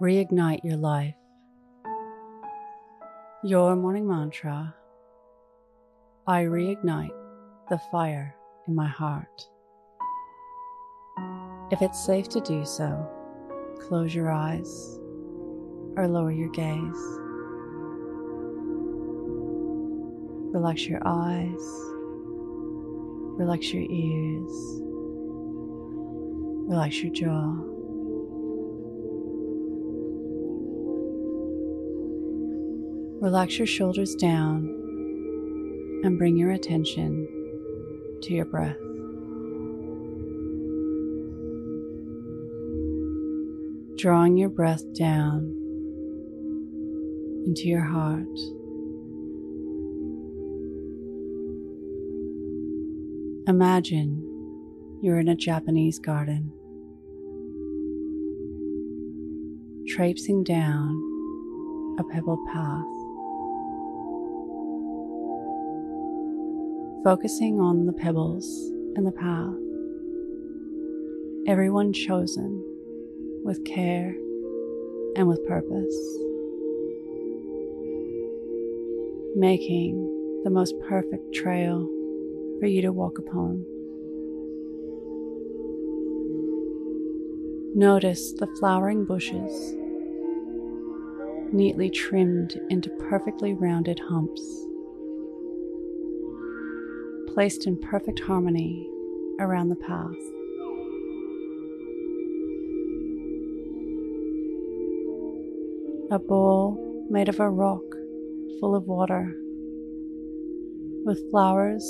reignite your life. Your morning mantra I reignite the fire in my heart. If it's safe to do so, close your eyes or lower your gaze. Relax your eyes, relax your ears, relax your jaw. Relax your shoulders down and bring your attention to your breath. Drawing your breath down into your heart. Imagine you're in a Japanese garden, traipsing down a pebbled path. Focusing on the pebbles in the path, everyone chosen with care and with purpose, making the most perfect trail for you to walk upon. Notice the flowering bushes, neatly trimmed into perfectly rounded humps placed in perfect harmony around the path. A bowl made of a rock full of water, with flowers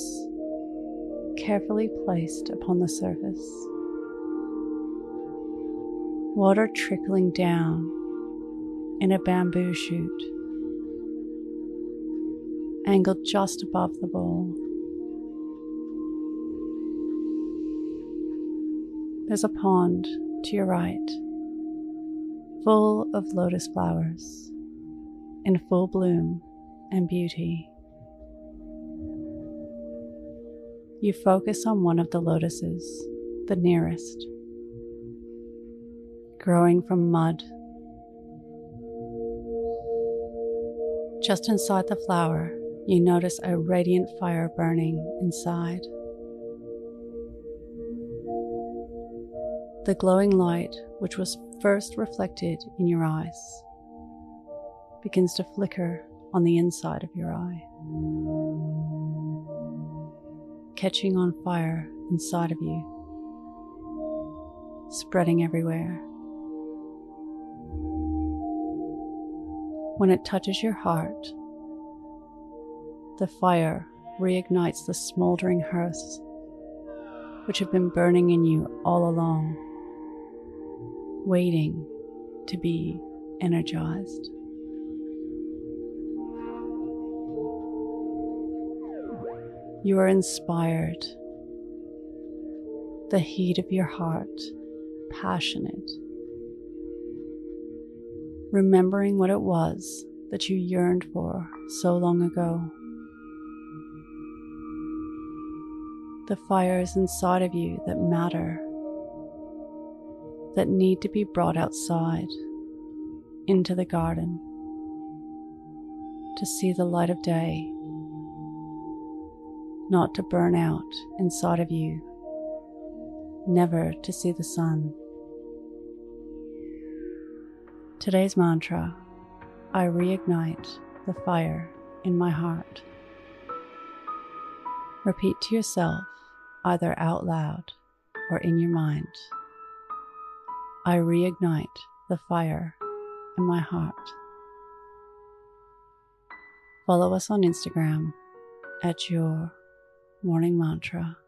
carefully placed upon the surface. Water trickling down in a bamboo shoot, angled just above the bowl. There's a pond to your right, full of lotus flowers in full bloom and beauty. You focus on one of the lotuses, the nearest, growing from mud. Just inside the flower, you notice a radiant fire burning inside. The glowing light which was first reflected in your eyes begins to flicker on the inside of your eye, catching on fire inside of you, spreading everywhere. When it touches your heart, the fire reignites the smoldering hearths which have been burning in you all along waiting to be energized. You are inspired, the heat of your heart, passionate, remembering what it was that you yearned for so long ago. The fires inside of you that matter that need to be brought outside into the garden to see the light of day, not to burn out inside of you, never to see the sun. Today's mantra I reignite the fire in my heart. Repeat to yourself, either out loud or in your mind. I reignite the fire in my heart. Follow us on Instagram at your morning mantra.